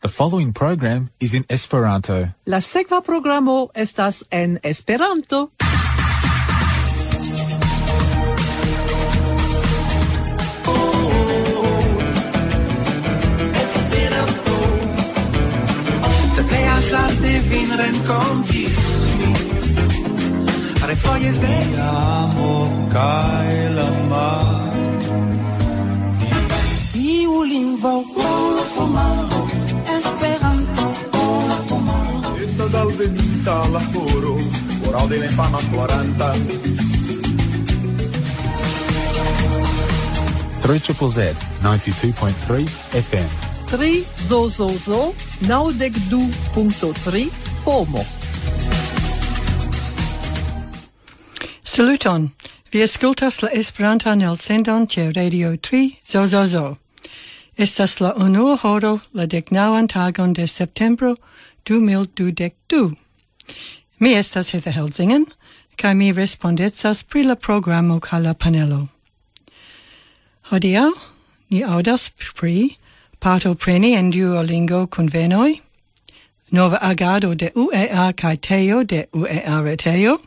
The following program is in Esperanto. La sekva programo estas en Esperanto. Se pleas alte vin rencontis mi Refoje de amo cae la mar Iu lingvo o maro maro Estas alvenita la horo Por aude ne fama 40 3 Triple Z 92.3 FM. 3 zo zo zo 92.3 FOMO. Saluton. Vi escultas la Esperanta nel sendon ce Radio 3 zo zo zo. Estas la unua horo la decnauan tagon de septembro du mil dudek du. Mi estas Heather Helsingen, kai mi respondetsas pri la programo ca la panelo. Hodiau, ni audas pri parto preni en Duolingo convenoi, nova agado de UEA kai teo de UEA reteo,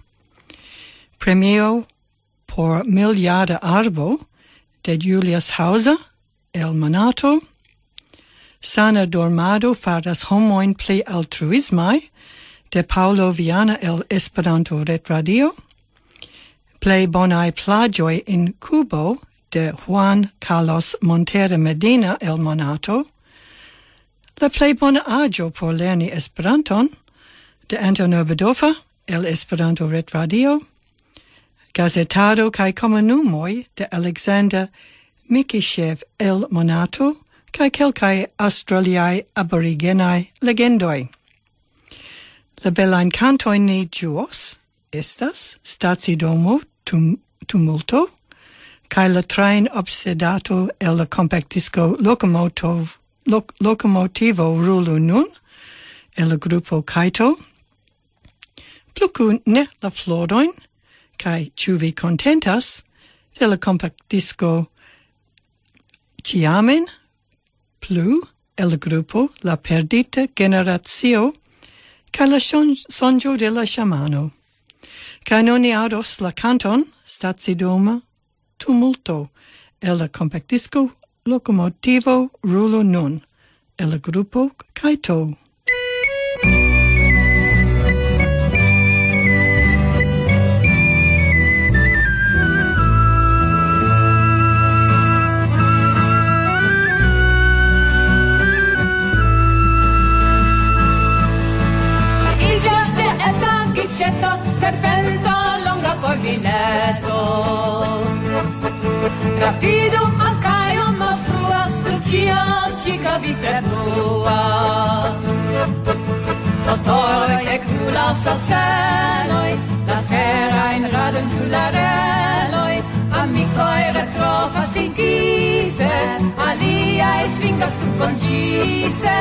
premio por miliarda arbo de Julius Hauser, el Manato, Sana dormado faras homoin pli altruismai, de Paolo Viana el Esperanto Retradio, plei bonai plagioi in Cubo de Juan Carlos Montero Medina el Monato, la plei bona agio por lerni Esperanton de Antonio Bedofa el Esperanto Retradio, gazetado kai comunumoi de Alexander Mikishev el Monato, cae celcae australiae aborigenae legendoi. La belain cantoin ni juos estas stazidomo tum tumulto, cae la train obsedato el la compactisco locomotov, loc locomotivo rulu nun, el la gruppo Kaito, plucu ne la flodoin cae ciuvi contentas, de la compactisco ciamen, plu el gruppo La Perdita Generazio ca la sonjo de la sciamano. Canoniados la canton stacidoma tumulto el la compactisco locomotivo rulo nun, el gruppo Kaito. concetto, serpento, longa porgineto. Rapidu ma fruas, tu ciam cica vitre pluas. Otoroi al nulas la terra in radum sulla reloi, amicoi retrofas in gise, aliae svingas tu congise.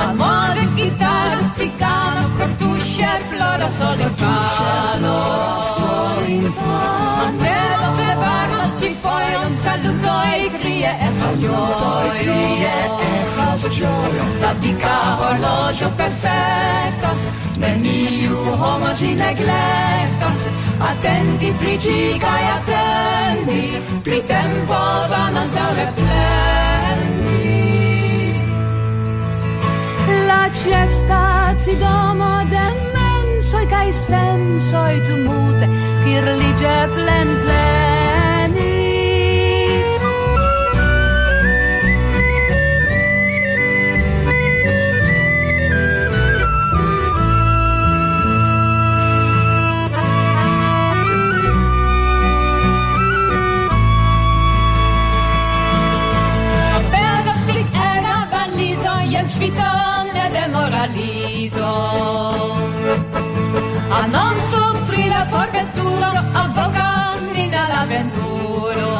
Amore, chitarra, sticano, cartusce, plora, sole, infano Sole, infano Andremo, plebano, ci foi un saluto e grie e saluto e grie e saluto La dica orologio perfectas Neniu homo ci neglectas Attenti, prigi, cae attenti Pri tempo vanas plötsligt staat sie da maar den mensoj kaj sensoj tu multe, kirliĝe plen plenis. Aperas moralizo Annonzo pri la forveturo Avvocas nin all'avventuro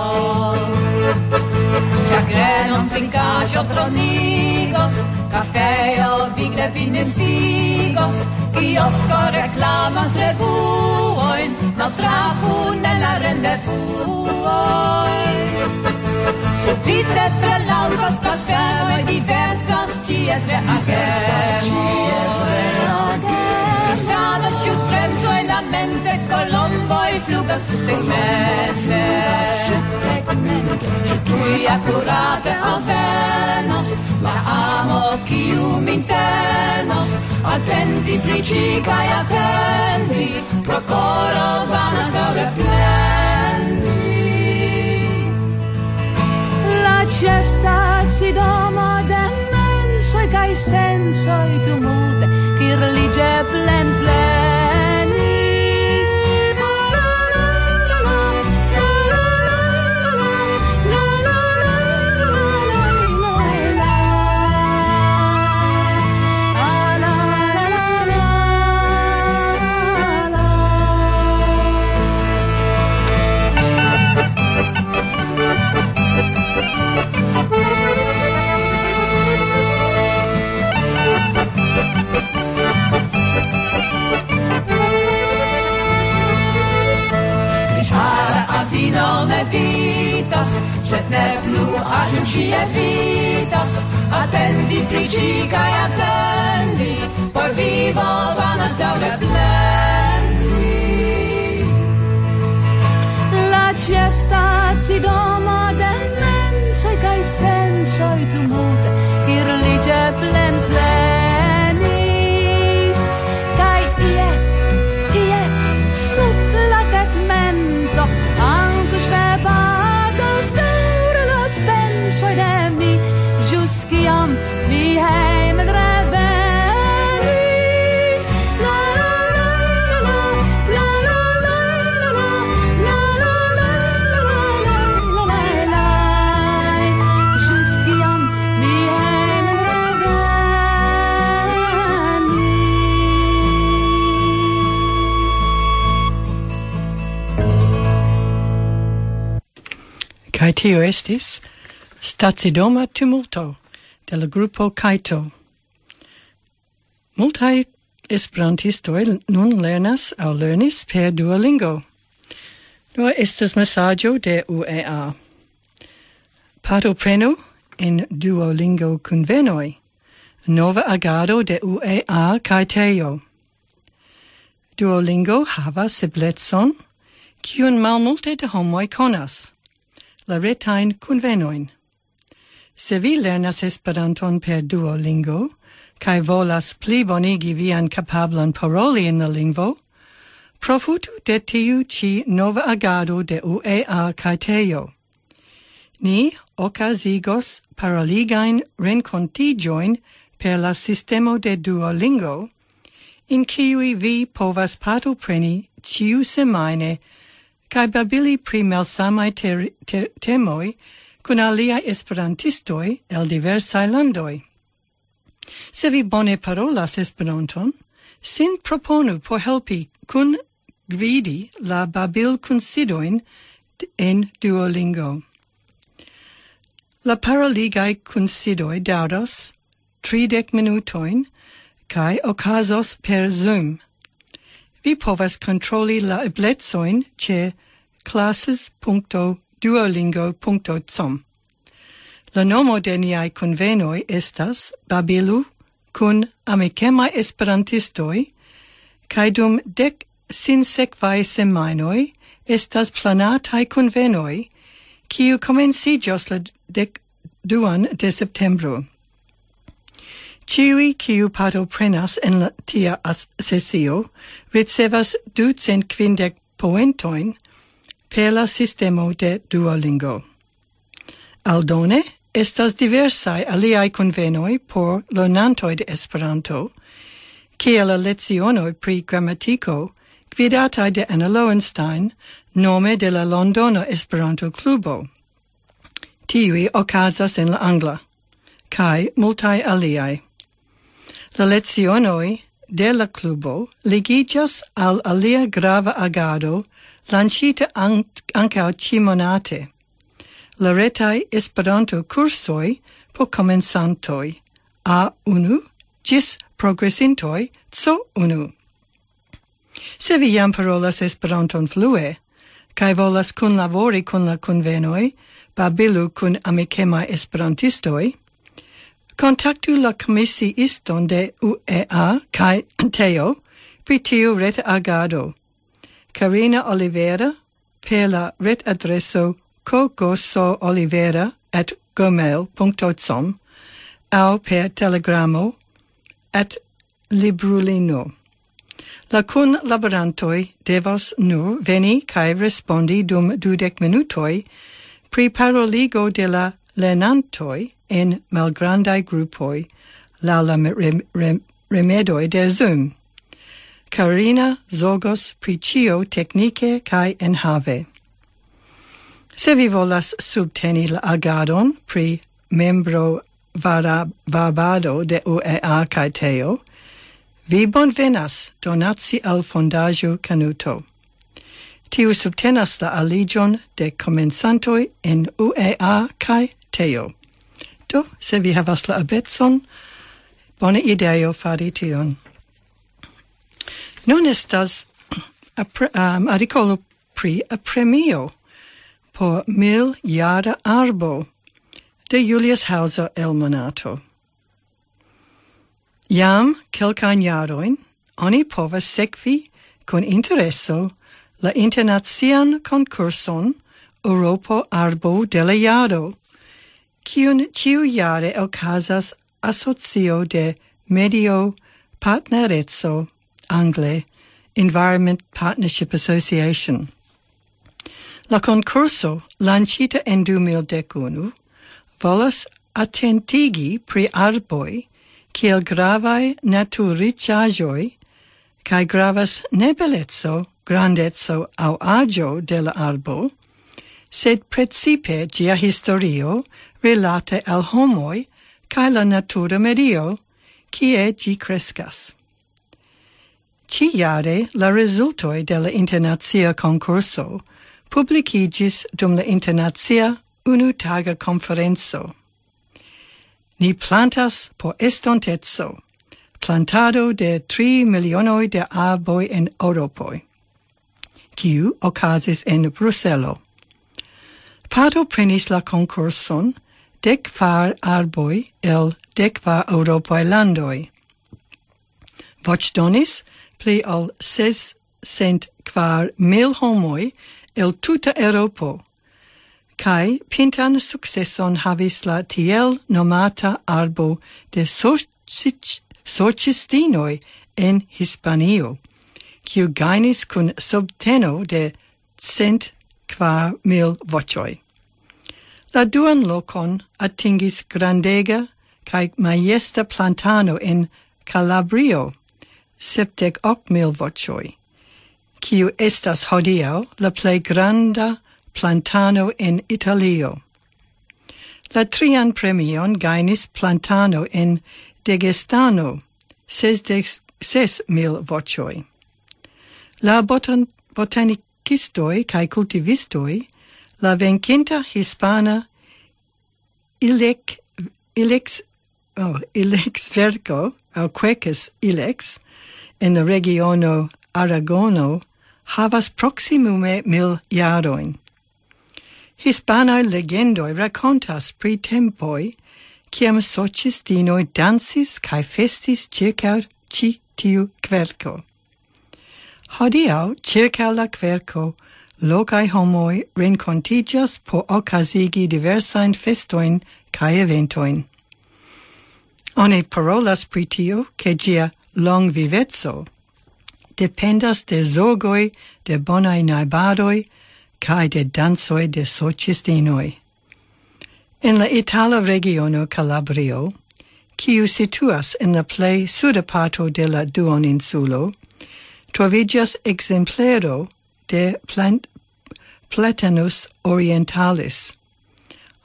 Chagrenon trincajo pronigos Cafeo vigle vinestigos Kiosco reclamas revuoin Maltrafu nella rendevuoin Subite tra l'alba spasferma e diversas cies re ager. Sano scius bremso e la mente colomboi flugas sub tec mete. Cui accurate avenos, la amo cium intenos, attenti pricicae attendi, pro coro vanas daure plenos. cesta si doma de mensoi cae sensoi tu mute, cir lige tio estis Stacidoma tumulto de la grupo Kaito. Multai esperantistoi nun lernas au lernis per Duolingo. Dua estas messaggio de UEA. Partoprenu in Duolingo convenoi. Nova agado de UEA kaj Teo. Duolingo havas eblecon kiun malmulte de homoi konas la retain convenoin. Se vi lernas Esperanton per Duolingo, cae volas pli bonigi vian capablan paroli in la lingvo, profutu de tiu ci nova agado de UEA cae Teo. Ni ocasigos paroligain rencontigioin per la sistemo de Duolingo, in ciui vi povas partopreni ciu semaine cae babili pri malsamai ter, te temoi cun alia esperantistoi el diversae landoi. Se vi bone parolas esperanton, sin proponu por helpi cun gvidi la babil considoin en Duolingo. La paraligae considoi daudos tridec minutoin, cae ocasos per Zoom. Vi povas controlli la eblecoin ce classes.duolingo.com. La nomo de niai convenoi estas Babilu cun amicemai esperantistoi, cae dum dec sinsequae semainoi estas planatai convenoi, ciu comencigios la dec duan de septembro. Ciui kiu pato prenas en la tia sesio ricevas ducent quindec poentoin per la sistemo de Duolingo. Aldone, estas diversai aliai convenoi por lonantoi de Esperanto, kiel la lezionoi pri grammatico gvidatai de Anna Lowenstein nome de la Londono Esperanto Clubo. Tiui ocasas en la Angla, kai multai aliai. La lecionoi de la clubo ligigas al alia grava agado lancita an ancao cimonate. La retai Esperanto cursoi por comensantoi A1 gis progressintoi C1. Se vi jam parolas Esperanton flue, cae volas cun labori cun la convenoi, babilu cun amicema Esperantistoi, contactu la comisiiston de UEA kai Teo pri tiu ret agado. Carina Olivera per la ret adreso cocosoolivera at gmail.com au per telegramo at librulino. La cun laborantoi devas nur veni kai respondi dum dudec minutoi pri paroligo de la lenantoi en malgrandai gruppoi la la rem, rem, remedoi de Zoom. Carina Zogos pricio technique kai enhave. Se vi volas subteni la agadon pri membro vara, vabado de UEA kai teo, vi bonvenas donatsi al fondajo Canuto. Tiu subtenas la aligion de comensantoi en UEA kai teo. Do, se vi havas la abetson, bone ideo fari tion. Nun estas a um, articolo pri a premio por mil yada arbo de Julius Hauser el Monato. Iam kelkan jaroin oni povas sekvi kun intereso la internacian concurson Europo Arbo de la Jaro, kiun ciu jare ocasas asocio de medio partnerezzo angle Environment Partnership Association. La concurso lancita en 2011 volas attentigi pri arboi kiel gravae naturiciagioi cae gravas ne belezzo, grandezzo au agio de la arbo, sed precipe gia historio relate al homoi cae la natura medio, cie gi crescas. Ciare la resultoi de la internazia concurso publicigis dum la internazia unu taga conferenzo. Ni plantas po estontezzo, plantado de tri milionoi de arboi en Europoi, kiu ocasis en Bruselo. Pato prenis la concurson, dekvar arboi el dekvar Europae landoi. Voĉdonis pli ol ses cent quar mil homoi el tuta Europo, cae pintan successon havis la tiel nomata arbo de sorcic, sorcistinoi en Hispanio, kiu gainis cun subteno de cent quar mil vocioi. La duan locon atingis grandega cae maiesta plantano en Calabrio, septec hoc mil vocioi, quiu estas hodiau la plei granda plantano en Italio. La trian premion gainis plantano en Degestano, sesdec ses mil vocioi. La botan botanicistoi cae cultivistoi la vencinta hispana ilec, ilex, oh, ilex verco, au quecus ilex, en la regiono Aragono, havas proximume mil iaroin. Hispanae legendoi racontas pri tempoi ciam socistinoi dansis cae festis circa ci tiu querco. Hodiau circa la querco locai homoi rencontigas po ocasigi diversain festoin cae eventoin. Oni parolas pri tio che gia long vivezzo dependas de zorgoi de bonai naibadoi cae de dansoi de socistinoi. En la Itala regiono Calabrio, quiu situas en la plei suda parto de la duoninsulo, troviĝas exemplero de plant Platanus orientalis.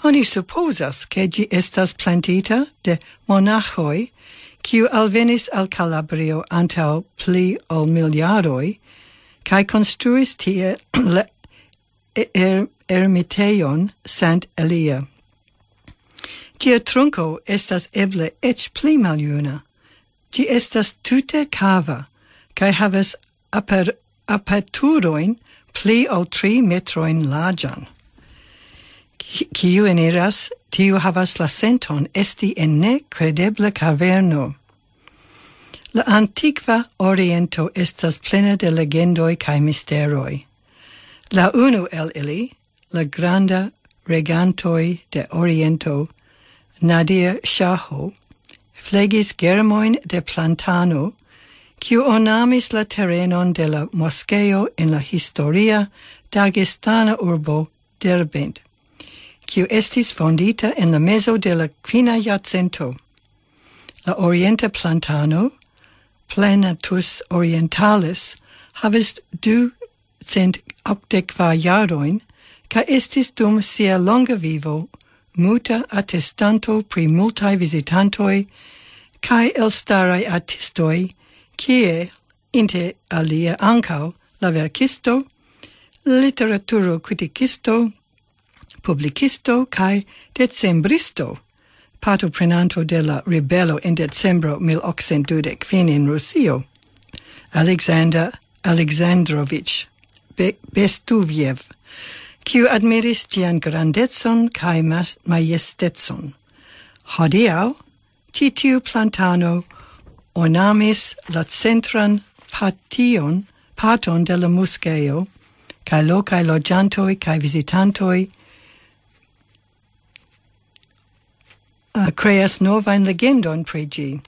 Oni supposas che gi estas plantita de monachoi, quiu alvenis al Calabrio antau pli ol miliaroi, cae construis tie le er, ermiteion Sant Elia. Gia trunco estas eble ec pli maliuna. Gi estas tute cava, cae havas aper, aperturoin pli ol tri metroin largan. Ciu eniras, tiu havas la senton esti en ne credeble caverno. La antiqua oriento estas plena de legendoi cae misteroi. La unu el ili, la granda regantoi de oriento, Nadir Shaho, flegis germoin de plantano, kiu onamis la terrenon de la moscheo in la historia Dagestana urbo Derbent, kiu estis fondita in la meso de la quina iacento. La orienta plantano, Planatus orientalis, havis du cent octequa iaroin, ca estis dum sia longa vivo muta attestanto pri multae visitantoi cae elstarai artistoi kie inter alia ancau la verkisto, literaturo criticisto, publicisto cae decembristo, patoprenanto de la ribelo in decembro 1820 fin in Rusio, Alexander Alexandrovich Be Bestuviev, quiu admiris tian grandezon cae majestetson. Hodiau, titiu plantano ornamis la centran pation, paton de la muskeo, cae locae loggiantoi cae visitantoi uh, creas novain legendon pregi.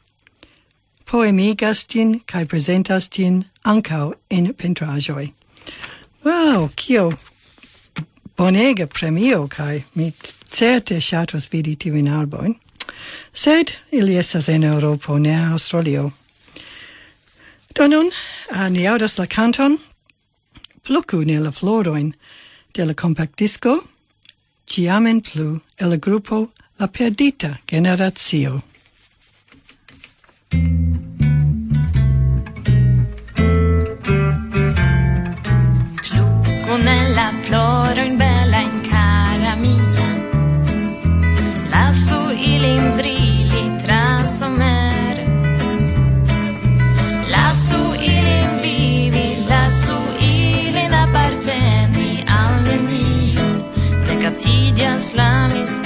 Poemigas tin cae presentas tin ancau in pentrajoi. Wow, kio bonega premio cae mi certe shatos vidi tivin arboin sed ili estas en Europo, ne Australio. Do nun, uh, ni audas la canton, plucu ne la floroin, de la compactdisco, ciamen plu el grupo La Perdita Generazio. Islam is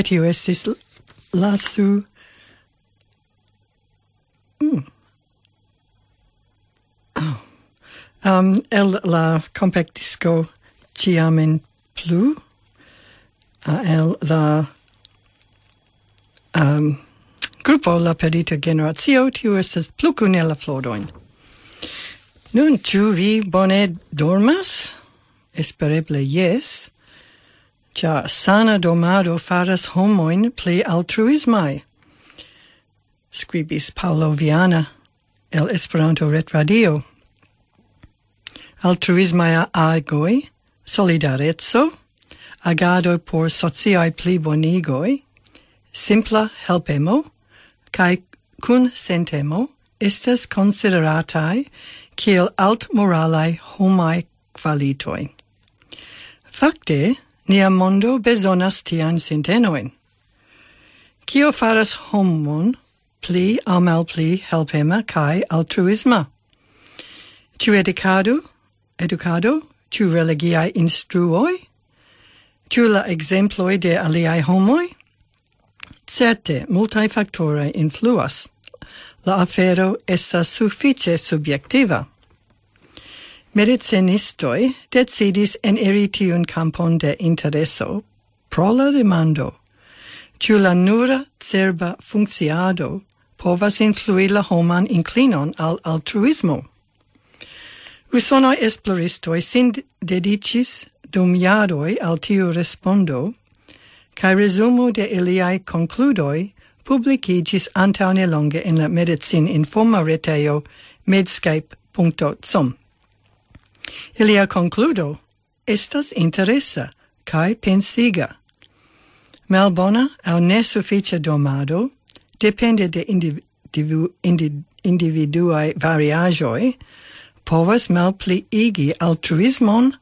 kai tio estis lasu... Mm. Oh. Um, el la compact disco ciamen plu, uh, el la um, gruppo La Perdita Generatio, tio estas plu cune la flodoin. Nun, ĉu vi bone dormas? Espereble yes. Cia sana domado faras homoin pli altruismai. Scribis Paolo Viana el Esperanto Ret Radio. Altruismai agoi, solidarezzo, agado por sociai pli bonigoi, simpla helpemo, cae cun sentemo, estas consideratai kiel alt moralai homai qualitoi. Fakte, Nia mondo besonas tian sintenoin. Kio faras homon pli au mal pli helpema cae altruisma? Ciu educado? Educado? Ciu religiae instruoi? Ciu la exemploi de aliae homoi? Certe, multae factore influas. La afero estas suffice subjectiva. Medicinistoi decidis en tiun campon de intereso pro la demando, ciu la nura cerba funcciado povas influi la homan inclinon al altruismo. Usonoi esploristoi sin dedicis dum iaroi al tiu respondo, cae resumo de iliai concludoi publicigis antaune longe in la medicin informa reteo medscape.com. Ilia concludo estas interesa cae pensiga. Malbona au nesufficia domado depende de individu, indi individuae variagioi, povas malpliigi altruismon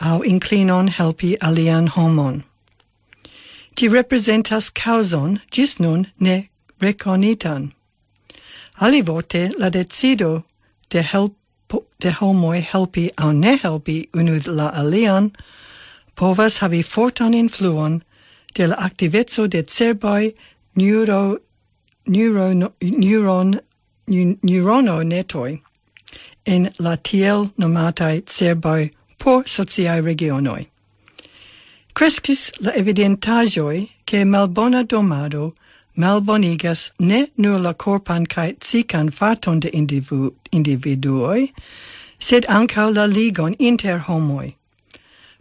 au inclinon helpi alian homon. Ti representas causon gis nun ne reconitan. Alivote la decido de help de homoi helpi au ne helpi unu la alian, povas havi fortan influon de la activezzo de cerboi neuro, neuro, neuron, neurono netoi en la tiel nomatai cerboi por sociae regionoi. Crescis la evidentajoi che malbona domado malbonigas ne nur la corpan cae cican farton de individu individuoi, sed ancau la ligon inter homoi.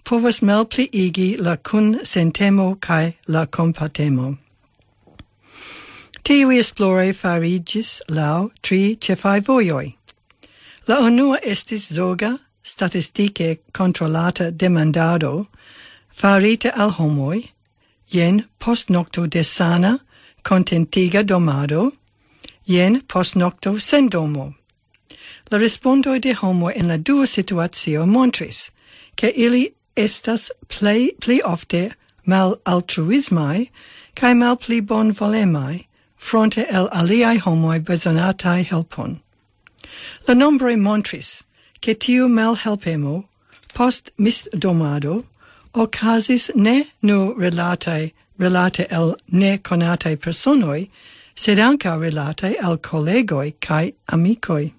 Povas malpliigi la cun sentemo cae la compatemo. Tiui esplore farigis lau tri cefai voioi. La unua estis zoga, statistike controlata demandado, farite al homoi, jen post nocto de sana, contentiga domado, jen post nocto sen domo. La respondoi de homo en la dua situatio montris, che ili estas plei, pli ofte mal altruismai, cae mal pli bon volemai, fronte el aliai homoi besonatai helpon. La nombre montris, che tiu mal helpemo, post mis domado, ocasis ne nu relatae relate el ne conate personoi, sed anca relate al collegoi cae amicoi.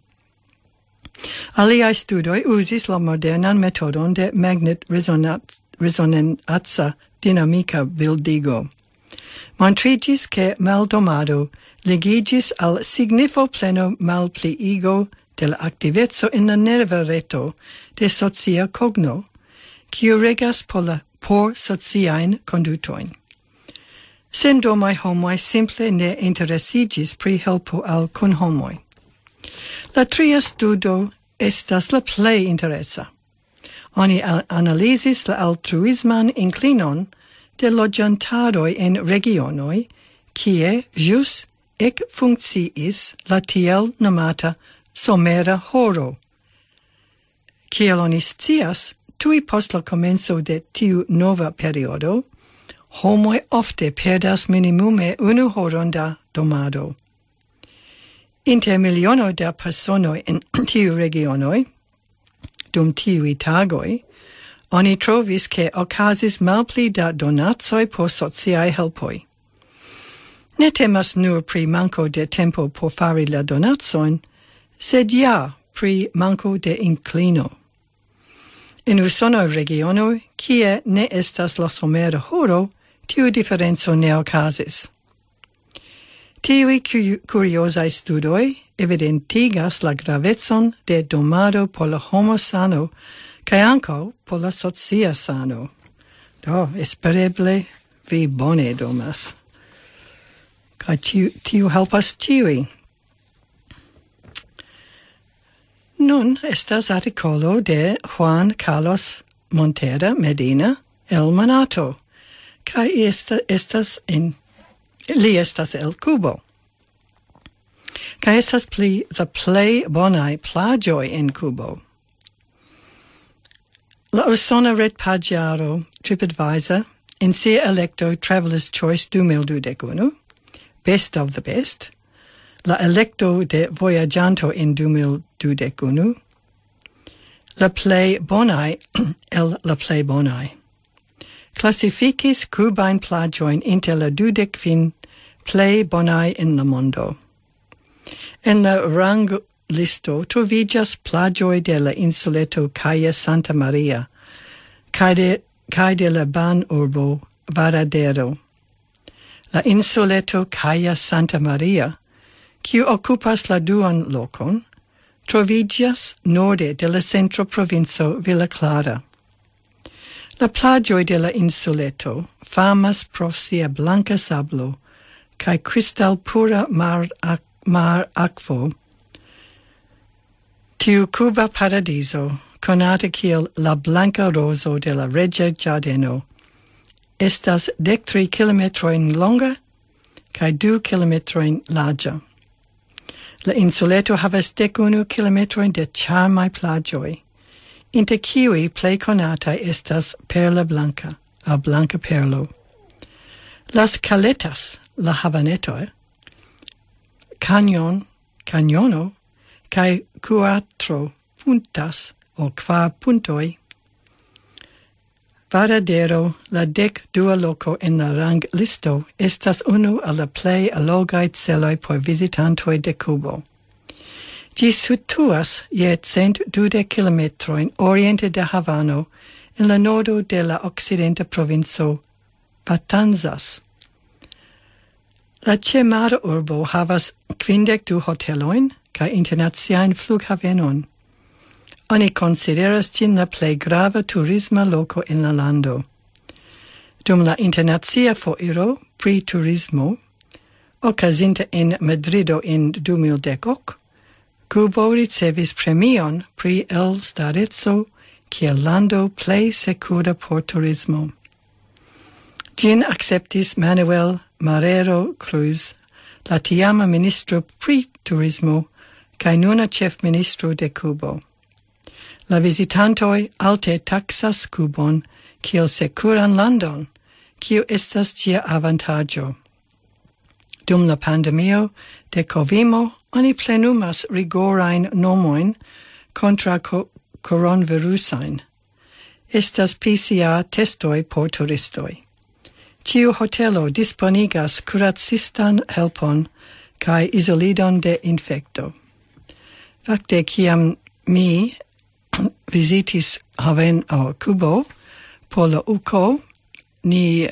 Aliai studoi usis la modernan metodon de magnet resonanza dinamica bildigo. Montrigis che maldomado legigis al signifo pleno malpliigo de la activezzo in la nerva reto de socia cogno, quiu regas por, la, por sociain condutoin sen domai homoi simple ne interesigis pri helpo al cun homoi. La tria studo estas la plei interesa. Oni analisis la altruisman inclinon de logiantaroi en regionoi, kie jus ec funcciis la tiel nomata somera horo. Kiel oni scias, tui post la comenzo de tiu nova periodo, homoi ofte perdas minimume unu horon da domado. Inter miliono da personoi en tiu regionoi, dum tiui tagoi, oni trovis che ocasis malpli da donatsoi por sociae helpoi. Ne temas nur pri manco de tempo por fari la donatsoin, sed ja pri manco de inclino. In usono regiono, kie ne estas la somera horo, tiu differenzo ne ocasis. Tiui curiosae studoi evidentigas la gravetson de domado por la homo sano cae anco por la socia sano. Do, espereble vi bone domas. Cae tiu, tiu helpas tiui. Nun estas articolo de Juan Carlos Montera Medina, El Manato, kaj esta, estas en, li estas el cubo Kaj estas pli the play bonai plaĝoj en cubo La Usona trip TripAdvisor in sia electo Traveler's Choice 2021, Best of the Best, la electo de Voyagianto in 2021, la play bonai el la play bonai classificis cubain plagioin inter la dudec fin plei bonai in la mondo. En la rang listo trovigas plagioi de la insuleto Caia Santa Maria, cae de, cae de la ban urbo Varadero. La insuleto Caia Santa Maria, quiu occupas la duan locon, trovigas norde de la centro provinco Villa Clara. La plagioi de la insuleto famas pro sia blanca sablo cae cristal pura mar, ac, mar aquo. Tiu cuba paradiso, conata kiel la blanca roso de la regia giardeno, estas dec tri kilometroin longa cae du kilometroin larga. La insuleto havas dec unu kilometroin de charmai plagioi, Inter kiui plei conata estas Perla Blanca, a Blanca Perlo. Las Caletas, la Habanetoi, Canyon, Canyono, cae cuatro puntas o qua puntoi. Varadero, la dec dua loco en la rang listo, estas unu alla plei allogai celoi por visitantoi de Cubo. Gi situas je cent kilometro in oriente de Havano in la nordo de la occidente provinzo Patanzas. La ĉemara urbo havas quindec du hoteloin kaj internaziaen flughavenon. Oni consideras cin la plej grava turisma loko en la lando. Dum la internazia foiro pri turismo, okazinta en Madrido in 2010, Cubo ricevis premion pri el starezzo kiel lando plei secura por turismo. Gin acceptis Manuel Marrero Cruz, la tiama ministro pri turismo cae nuna chef ministro de Cubo. La visitantoi alte taxas Cubon kiel securan landon, kiu estas tia avantaggio. Dum la pandemio de Covimo oni plenumas rigorain nomoin contra co coronavirusain. Estas PCR testoi por turistoi. Ciu hotelo disponigas curatsistan helpon cae isolidon de infecto. Fakte, ciam mi visitis haven au cubo por la uco, ni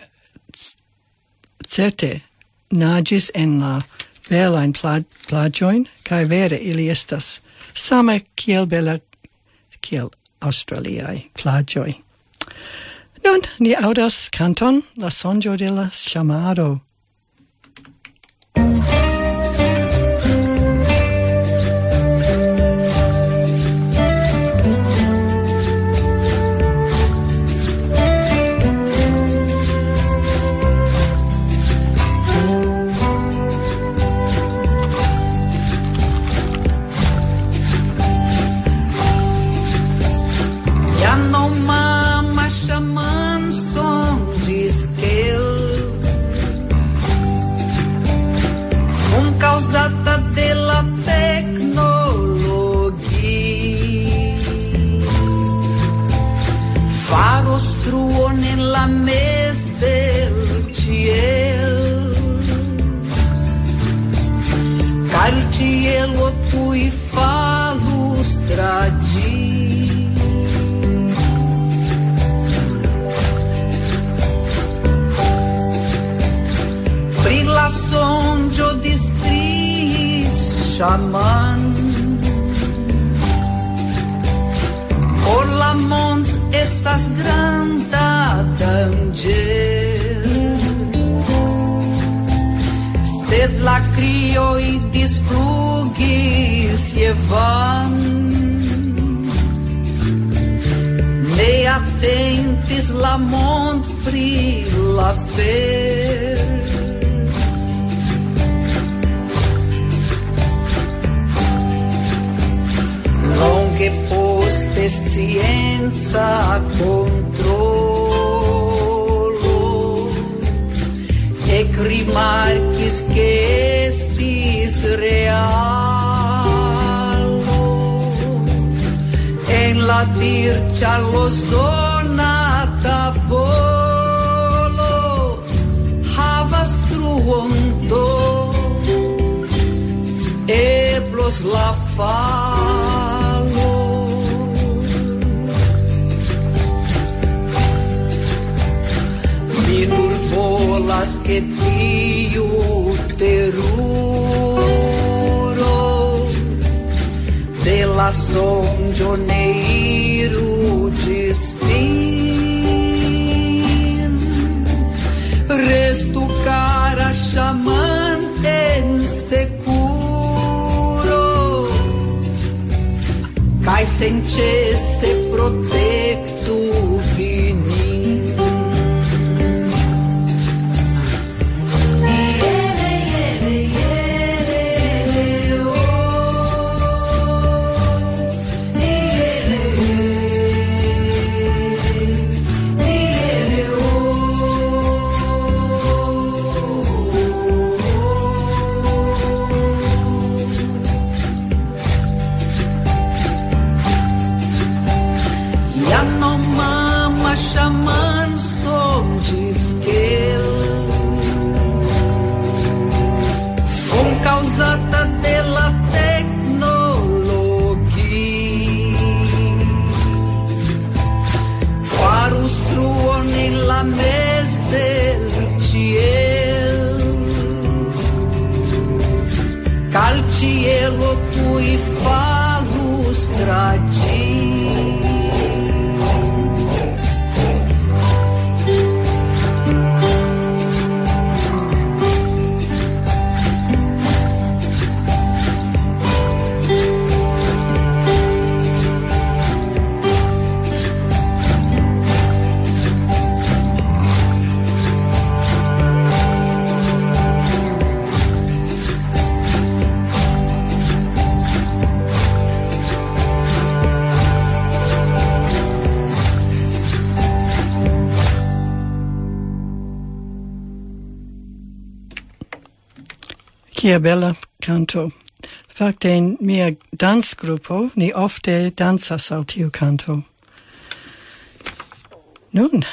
certe nagis en la belajn plagioin, cae vere ili estas same kiel bela kiel australiae plagioi. Nun ni audas kanton La sonjo de la chamado. falo. Mi turvolas que dio teruro de la sonjoneiro desfin. Resto cara chamando Chase. Kia bella canto. Fakte in mia dancgrupo ni ofte dansas al tiu canto. Nun,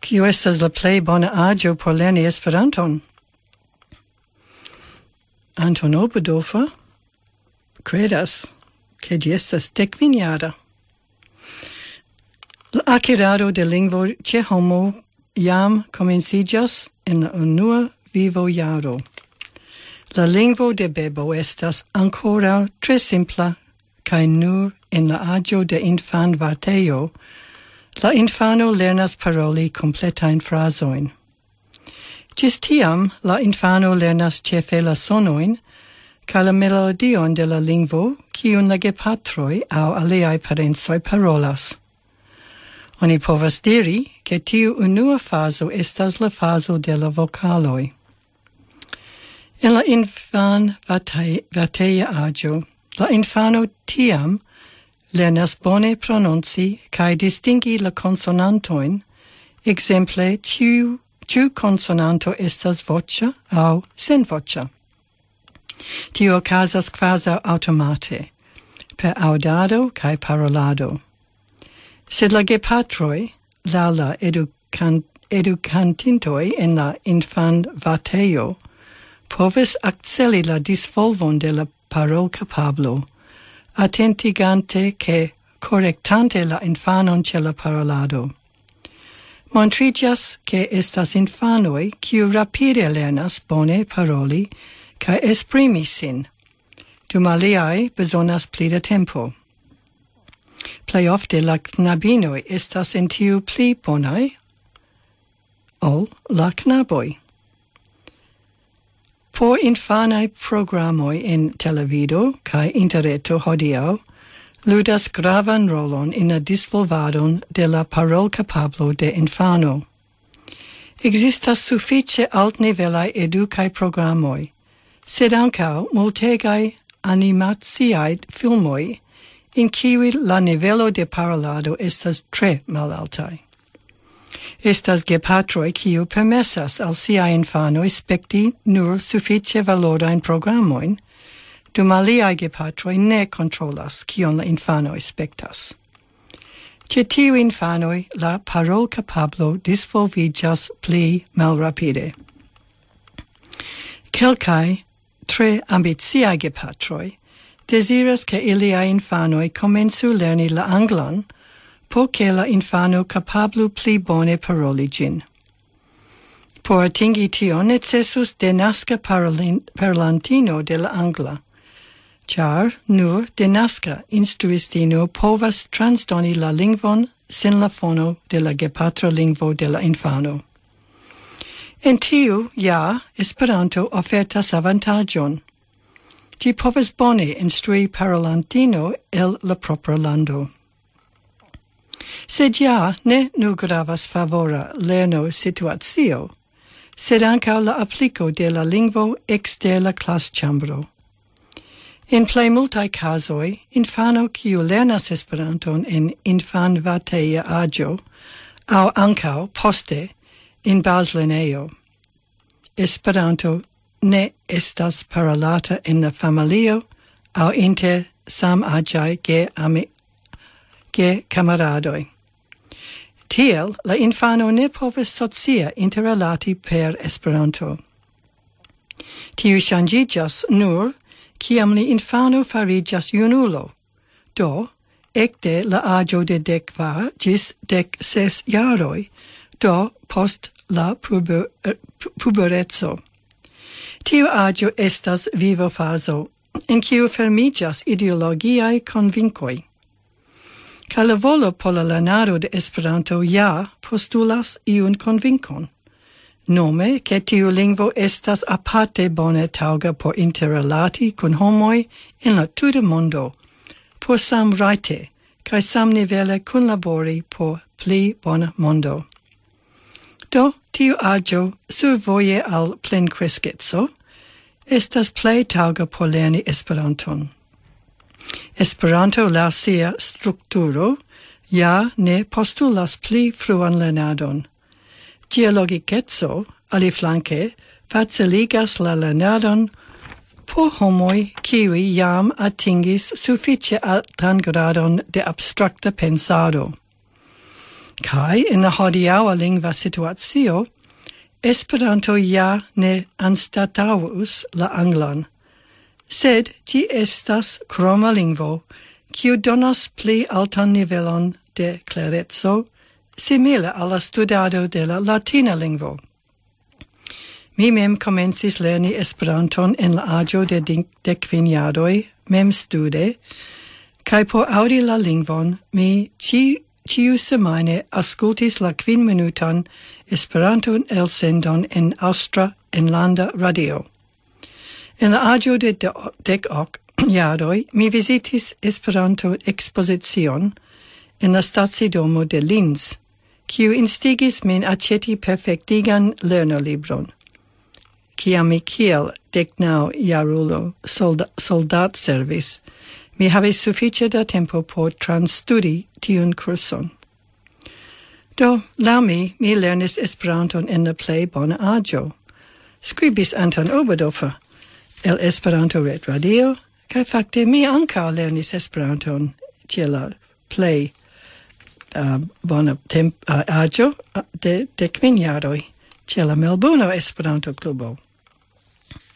kiu estas la plei bona agio por lerni Esperanton? Anton Obedorfer credas che ĝi estas decviniada. La akirado de lingvo ce homo jam komenciĝas en la unua vivo jaro. La lingvo de bebo estas ancora tre simpla, cae nur en la agio de infan varteo, la infano lernas paroli completain frasoin. Gis tiam, la infano lernas cefe la sonoin, ca la melodion de la lingvo, cium la gepatroi au aliai parensoi parolas. Oni povas diri che tiu unua faso estas la faso de la vocaloi. En la infan vateia agio, la infano tiam lernas bone pronunci cae distingi la consonantoin, exemple ciu, ciu consonanto estas vocia au sen vocia. Tio casas quasi automate, per audado cae parolado. Sed la gepatroi, la la educan, educantintoi en la infan vateio, povis acceli la disvolvon de la parol Pablo, attentigante che correctante la infanon ce la parolado. Montrigias che estas infanoi quiu rapide lernas bone paroli ca esprimi sin. Dum aliae besonas pli de tempo. Plei ofte la knabinoi estas in tiu pli bonai ol la knaboi. Por infanae programoi in televido cae interreto hodiau, ludas gravan rolon in la disvolvadon de la parol capablo de infano. Existas suffice altnivelai educae programoi, sed ancau multegae animatiae filmoi in kiwi la nivelo de parolado estas tre malaltai estas gepatroi kiu permessas al sia infano spekti nur sufiĉe valorajn programoin, dum aliai gepatroi ne controlas kion la infano spektas. Ce tiu infanoi la parol capablo disvolvigas pli malrapide. Kelkai, tre ambitiae gepatroi, desiras che ilia infanoi comensu lerni la anglan – por che la infano capablu pli bone paroli gin. Por atingi tio necessus denasca parlantino de la angla, char nur denasca instruistino povas transdoni la lingvon sen la fono de la gepatra lingvo de la infano. En tiu, ja, Esperanto ofertas avantagion. Ti povas bone instrui parolantino el la propra lando sed ja ne nu gravas favora lerno situatio, sed anca la applico de la lingvo exter la clascambro. In plei multae casoi, infano kiu lernas Esperanton en infanvateia agio, au ancao poste in basleneo. Esperanto ne estas parolata en la familio au inter sam agiae ge ami ge camaradoi. Tiel, la infano ne povis socia interrelati per Esperanto. Tiu shangigas nur ciam li infano farigas junulo, do, ecte la agio de dec var gis dec ses jaroi, do post la puber, er, puberezzo. Tiu agio estas vivo faso, in ciu fermigas ideologiae convincoi ca la volo po la lernado de Esperanto ja postulas iun convincon. Nome, che tiu lingvo estas aparte bone tauga por interrelati cun homoi en la tuta mondo, por sam raite, cae sam nivele cun labori por pli bona mondo. Do, tiu agio survoie al plen crescetso, estas plei tauga por lerni Esperanton. Esperanto la sia strukturo ja ne postulas pli fruan lernadon. Tia logikeco, aliflanke, faciligas la lernadon por homoj kiwi jam atingis suffice altan gradon de abstracta pensado. Kai en la hodiaŭa lingva situacio, Esperanto ja ne anstataus la anglan sed ti estas croma lingvo, kiu donas pli altan nivelon de clarezzo, simile alla studado de la latina lingvo. Mi mem comencis lerni Esperanton en la agio de decviniadoi, mem stude, cae por audi la lingvon mi ci, ciu semaine ascultis la quin minutan Esperanton elsendon en Austra en Landa radio. En la agio de dec hoc iaroi mi visitis Esperanto exposition en la stazidomo de Linz, kiu instigis min aceti perfectigan lernolibron. Ciam mi kiel decnau iarulo soldat servis, mi havis suffice da tempo por transstudi tiun curson. Do, la mi, mi lernis Esperanton en la plei bona agio. Scribis Anton Oberdorfer, el Esperanto Red Radio, kai fakte mi anka lernis Esperanton ĉe la plej uh, bona temp, uh, aĝo uh, de de jaroj ĉe la Melbourne Esperanto Klubo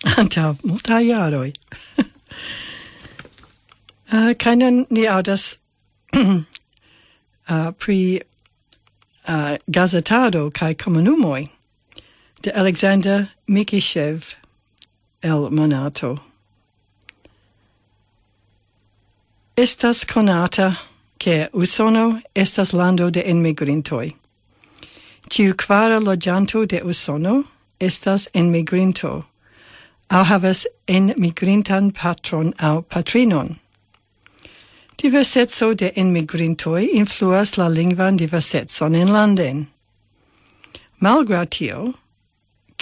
Anta multaj jaroj. uh, kaj ni audas uh, pri uh, gazetado kaj komunumoj de Alexander Mikishev el monato. Estas conata che Usono estas lando de enmigrintoi. Ciu quara logianto de Usono estas enmigrinto, au havas enmigrintan patron au patrinon. Diversetso de enmigrintoi influas la lingvan diversetson enlanden. Malgra tio,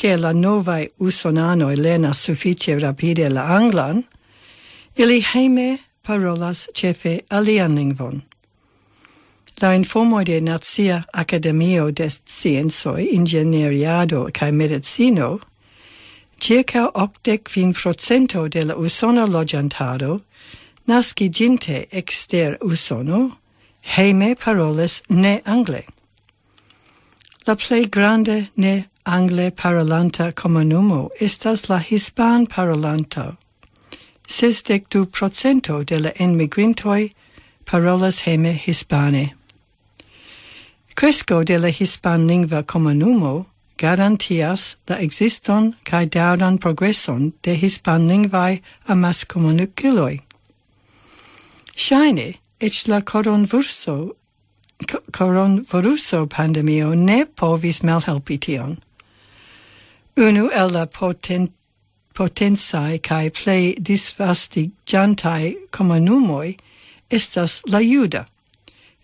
che la novae usonanoi Elena suffice rapide la anglan, ili heme parolas cefe alian lingvon. La informoi de Nazia Academio de Scienzoi, Ingenieriado cae Medicino, circa octec fin procento de la usona logiantado, nasciginte exter usono, heme paroles ne angle. La plei grande ne angle parolanta comunumo estas la hispan parolanto. Sesdec du procento de la enmigrintoi parolas heme hispane. Cresco de la hispan lingua comunumo garantias la existon cae daudan progresson de hispan lingvae amas comuniciloi. Shaine, ec la coronvurso coronviruso pandemio ne povis malhelpi tion unu el la poten, potensai cae plei disvastigiantai comunumoi estas la juda,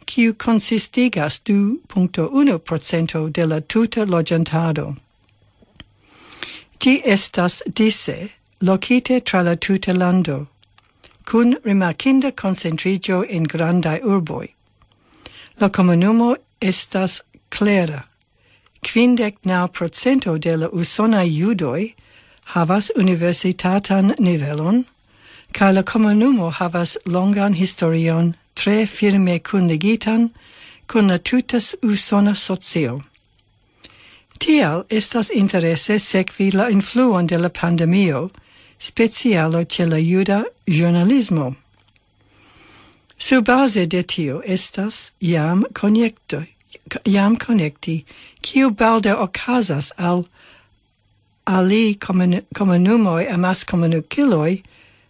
kiu consistigas 2.1% de la tuta logentado. Ti estas disse locite tra la tuta lando, cun rimarkinda concentrigio in grandai urboi. La comunumo estas clara, quindec nau procento de la usona judoi havas universitatan nivelon, ca la comunumo havas longan historion tre firme cundigitan con la tutas usona socio. Tial estas interesse sequi la influon de la pandemio, specialo ce la juda giornalismo. Subase de tio estas iam conjectoi iam connecti, kiu balde ocasas al ali comunumoi amas comunuciloi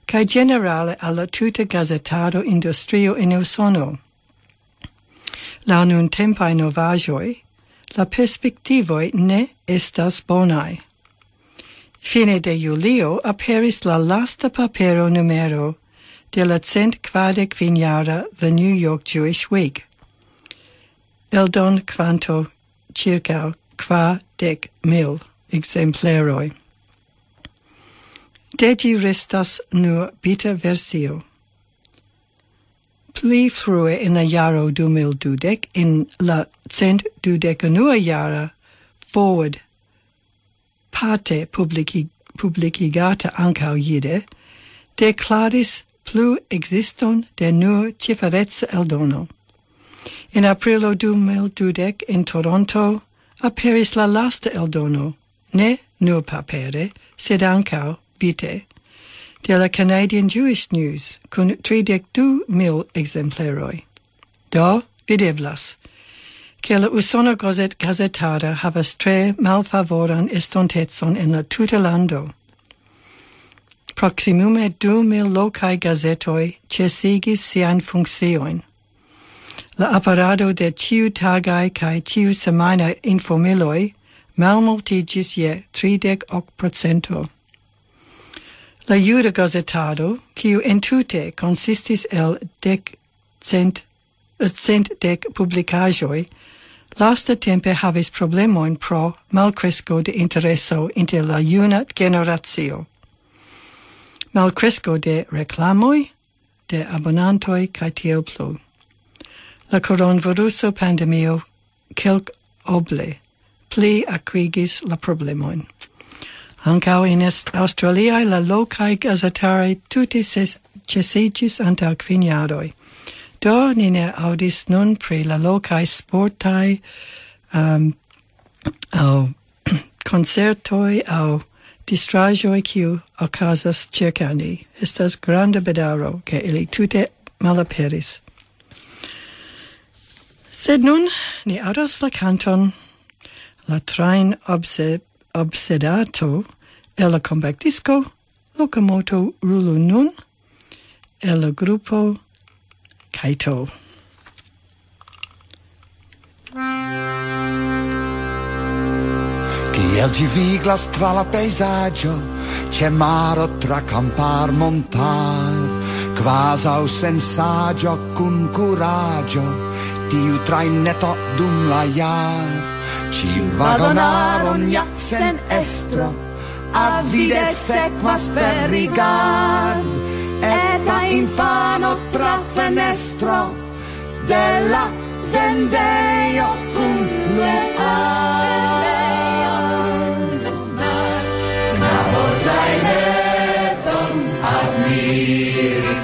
cae generale alla tuta gazetado industrio in Usono. La nun tempae novajoi, la perspectivoi ne estas bonai. Fine de Julio aperis la lasta papero numero de la cent quadec vignara The New York Jewish Week eldon quanto circa qua dec mil exempleroi. Degi restas nur beta versio. Pli frue in la jaro du mil dudec, in la cent dudec anua jara, forward parte publici, publicigata ancau jide, declaris plu existon de nur ciferezza eldono. In aprilo 2012 in Toronto aperis la lasta eldono, ne nur papere, sed ancau vite, de la Canadian Jewish News cun 32 mil exempleroi. Do videblas che la usona gazet gazetara havas tre malfavoran estontezon en la tuta lando. Proximume du mil locae gazetoi cesigis sian funkcioin. La apparado de ciu tagai cae ciu semana informiloi malmultigis je tridec hoc procento. La iuda gazetado, quiu entute consistis el dec cent, eh, cent dec publicajoi, lasta tempe havis problemoin pro malcresco de intereso inter la iuna generatio. Malcresco de reclamoi, de abonantoi cae tiel plu. La coronaviruso pandemio kelk oble pli acuigis la problemoin. Ancao in Australiae la locae gazetare tutis ses cesigis antau quiniadoi. Do ni ne audis nun pri la locae sportae um, au concertoi au distrajoi kiu ocasas circa ni. Estas grande bedaro, che ili tute malaperis. Sed nun ni audos la canton La train obse obsedato el la compactisco locomoto rulu nun el la gruppo Kaito. Kiel ci viglas tra la peisaggio, c'è maro tra campar montar, quasau sensaggio cun coraggio tiu traineto dum la jar ci vagonaron ja sen estro. avide sequas per rigard. Eta infano tra fenestro. Della vendeio cum luar Knabo traineton admiris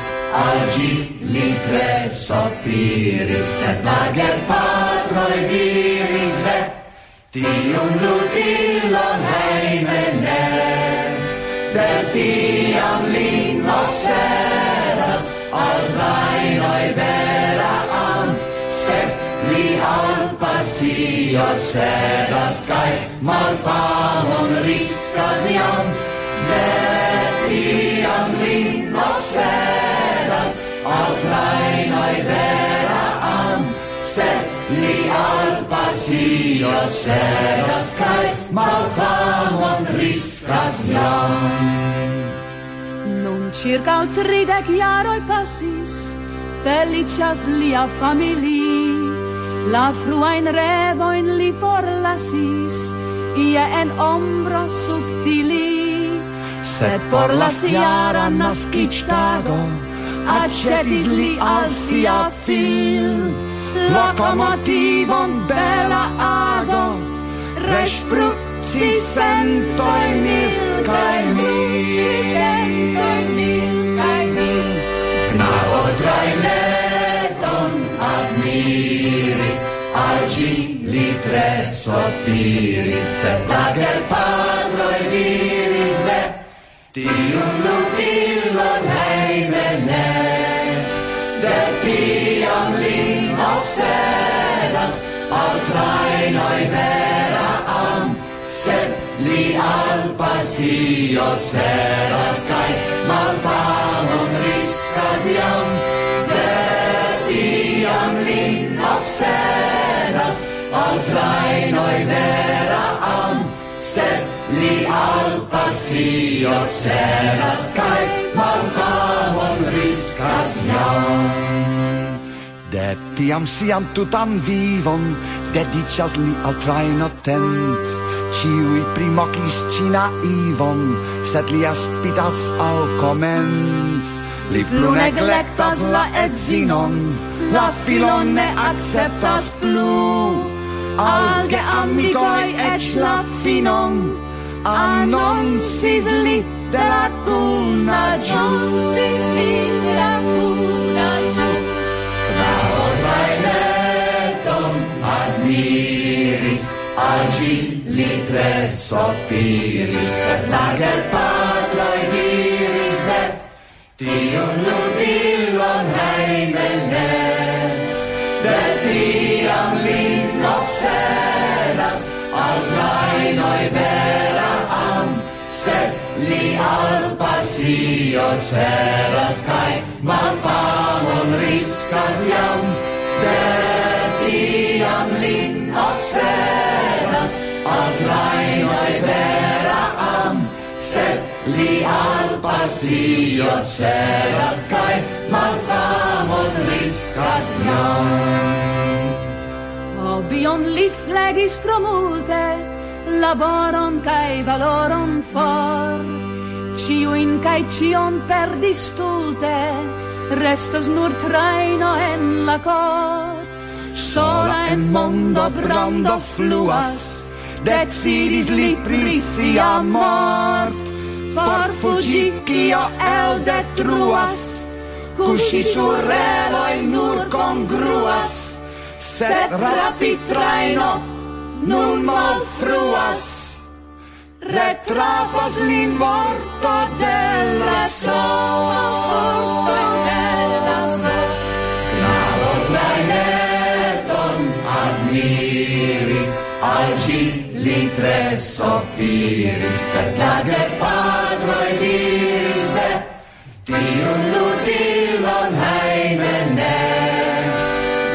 sopiris, sed la gepatroj diris ve, tiun ludilon hejme ne. De tiam lin obsedas, al vainoj vera am, sed li al passio cedas, cae malfamon riscas iam, de tiam lin obsedas, al trainoi vera am, sed li al pasio cedas cae malfamon riscas jam. Nun circa tridec iaroi passis, felicias lia famili, la fruain revoin li forlasis, ie en ombro subtili, sed por la stiara nascic tago, accetis li al sia fil. Locomotivon bela la ago respruci centoi mil cae mil centoi mil cae mil. Knabo traineton admiris al li tre sopiris. Sed la e diris ve tiun nutilon hei eh. al passio ceras kai malfamon riskas jam de tiam lin obsedas al trainoi vera am. Sed li al passio ceras kai malfamon riskas jam sed tiam siam tutam vivon dedicas li al traino tent ciui primocis cina ivon sed li aspidas al comment. Li plu neglectas la edzinon la filon ne acceptas plu. Alge amicoi ec la finon annonsis li de la cuna giù annonsis li de la cuna. mangi li tre sopiris, sed la gepatroi diris ne, tion ludillon heime ne, de tiam li noxeras al trainoi vera am, sed li al passio ceras, cae malfamon riscas jam, de tiam li Li al pasion celas kaj malfamon riscas jam. Hobion li flegis tro multe, laboron kai valoron for. Ciuin kai cion perdis tulte, restas nur traino en la cor. Sola en mondo brando fluas, decidis li pri sia por fugi kio el detruas cusci sur il nur congruas Sed rapid traino nun malfruas. Retrafas lin morto della la sol tre sopiris, sed la gepatroi diris de, tiun ludilon heime ne,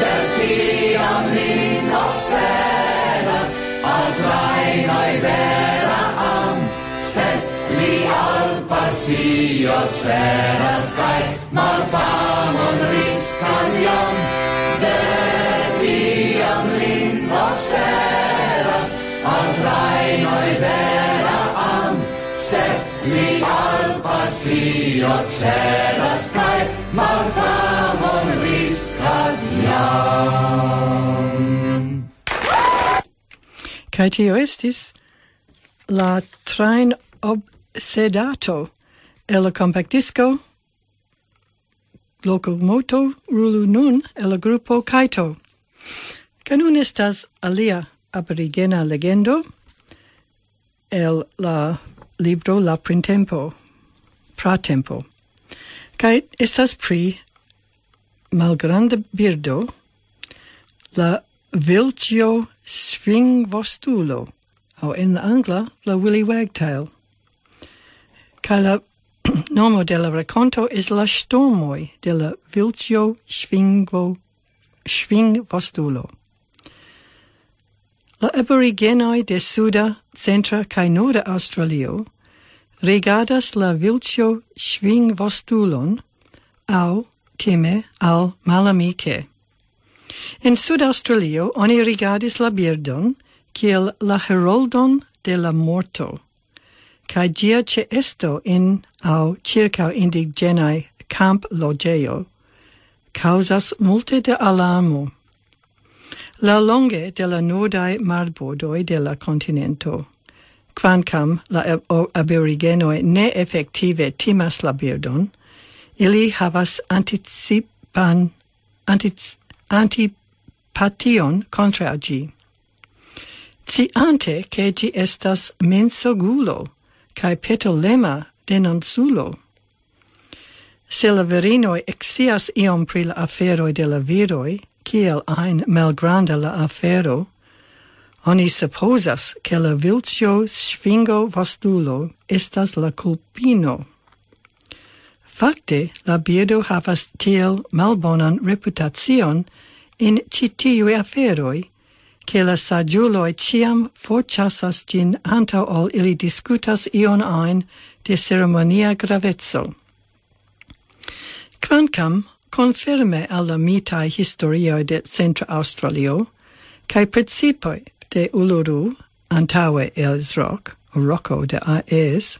del tiam lin obsedas, al trainoi vera am, sed li al pasio ceras, cae malfamon riscas iam, sed li al pasio celas kaj malfamon riskas jam. Kai tio estis la train obsedato el la compactisco locomoto rulu nun el la grupo Kaito. Kaj nun estas alia aborigena legendo el la libro La Printempo, Pratempo, Kai estas pri malgranda birdo, la Vilcio Svingvostulo, au in la angla, la Willy Wagtail. Kai la nomo de la raconto is la stormoi de la Vilcio Svingvo, Svingvostulo. La aborigenoi de suda, centra kai norda Australio regadas la vilĉo ŝvingvostulon au time al malamike. En Sud Australio oni rigardis la birdon kiel la heroldon de la morto kaj che ĉeesto in au circa indigenai camp logeo causas multe de alamo la longe de la nordai marbordoi de la continento. Quancam la aborigenoi ne effective timas la birdon, ili havas anticipan, antic, antipation contra gi. Ciante che gi estas mensogulo, cae petolema denonsulo. Se la virinoi exias iom pri la aferoi de la viroi, kiel ein malgranda la afero, oni supposas che la vilcio sfingo vastulo estas la culpino. Fakte, la birdo havas tiel malbonan reputacion in citiui aferoi, che la sagiuloi ciam forchasas gin anta ol ili discutas ion ein de ceremonia gravezzo. Quancam Conferme alla mitai historioi de Centro Australio, cae principoi de Uluru, antaue els rock, rocco de aes,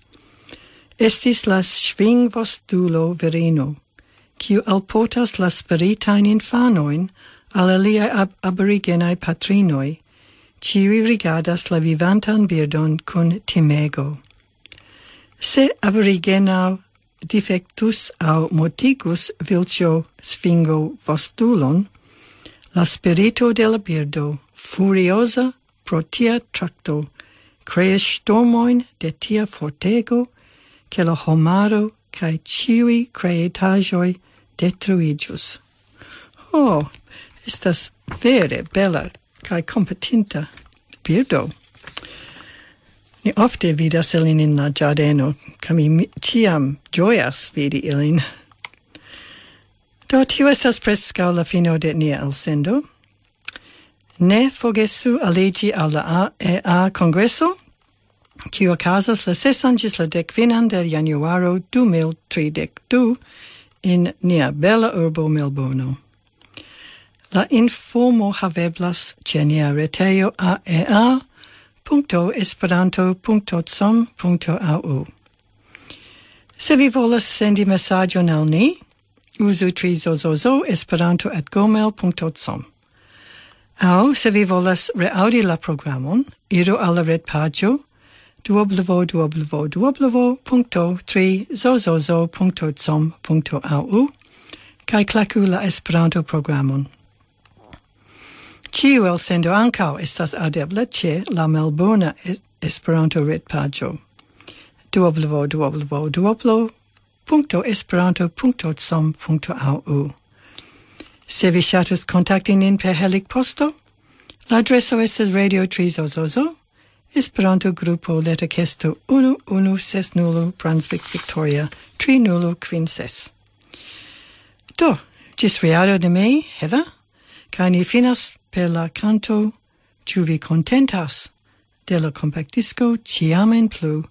estis la svingvostulo virino, quiu alportas la spiritain infanoin al aliae ab aborigenae patrinoi, ciui rigadas la vivantan birdon cun timego. Se aborigenau defectus au motigus vilcio sfingo vostulon, la spirito de la birdo, furiosa pro tia tracto, creas stormoin de tia fortego, che la homaro cae ciui creetajoi detruigius. Oh, estas vere bella cae competinta birdo. Ni ofte vidas ilin in la giardeno, ca mi ciam gioias vidi ilin. Do tiu estas prescau la fino de nia elsendo. Ne fogesu aligi al la AEA Congresso, qui ocasas la sesan gis la decvinan de januaro 2032 in nia bella urbo Melbourne. La informo haveblas ce nia reteo AEA www.esperanto.com.au Se vi volas sendi messagion al ni, uzu trizozozo esperanto at gmail.com. Au, se vi volas reaudi la programon, iru al la pagio www.trizozozo.com.au kaj klaku la Esperanto-programon. Ciu el sendo ancau estas audebla ce la Melbourne Esperanto retpaĝo. Duoblevo, duoblevo, duoblo, punto esperanto punto com punto au. Se vi shatus contacti nin per helic posto, l'adresso estes estas radio trizozozo, Esperanto grupo Letterkesto 1160 Brunswick Victoria 3056. Do, gis riado de me, Heather, ca ni finas per la canto Ciu vi contentas de la compactisco Ciamen Plu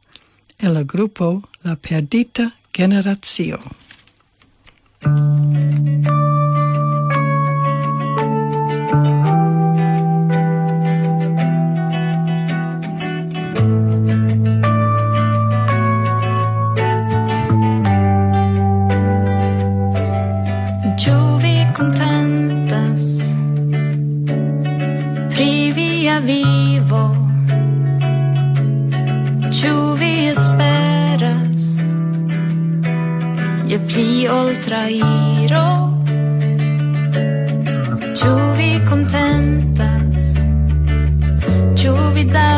e la gruppo La Perdita Generazio. oltrairo Ĉu vi contentas? Ĉu vi daŭras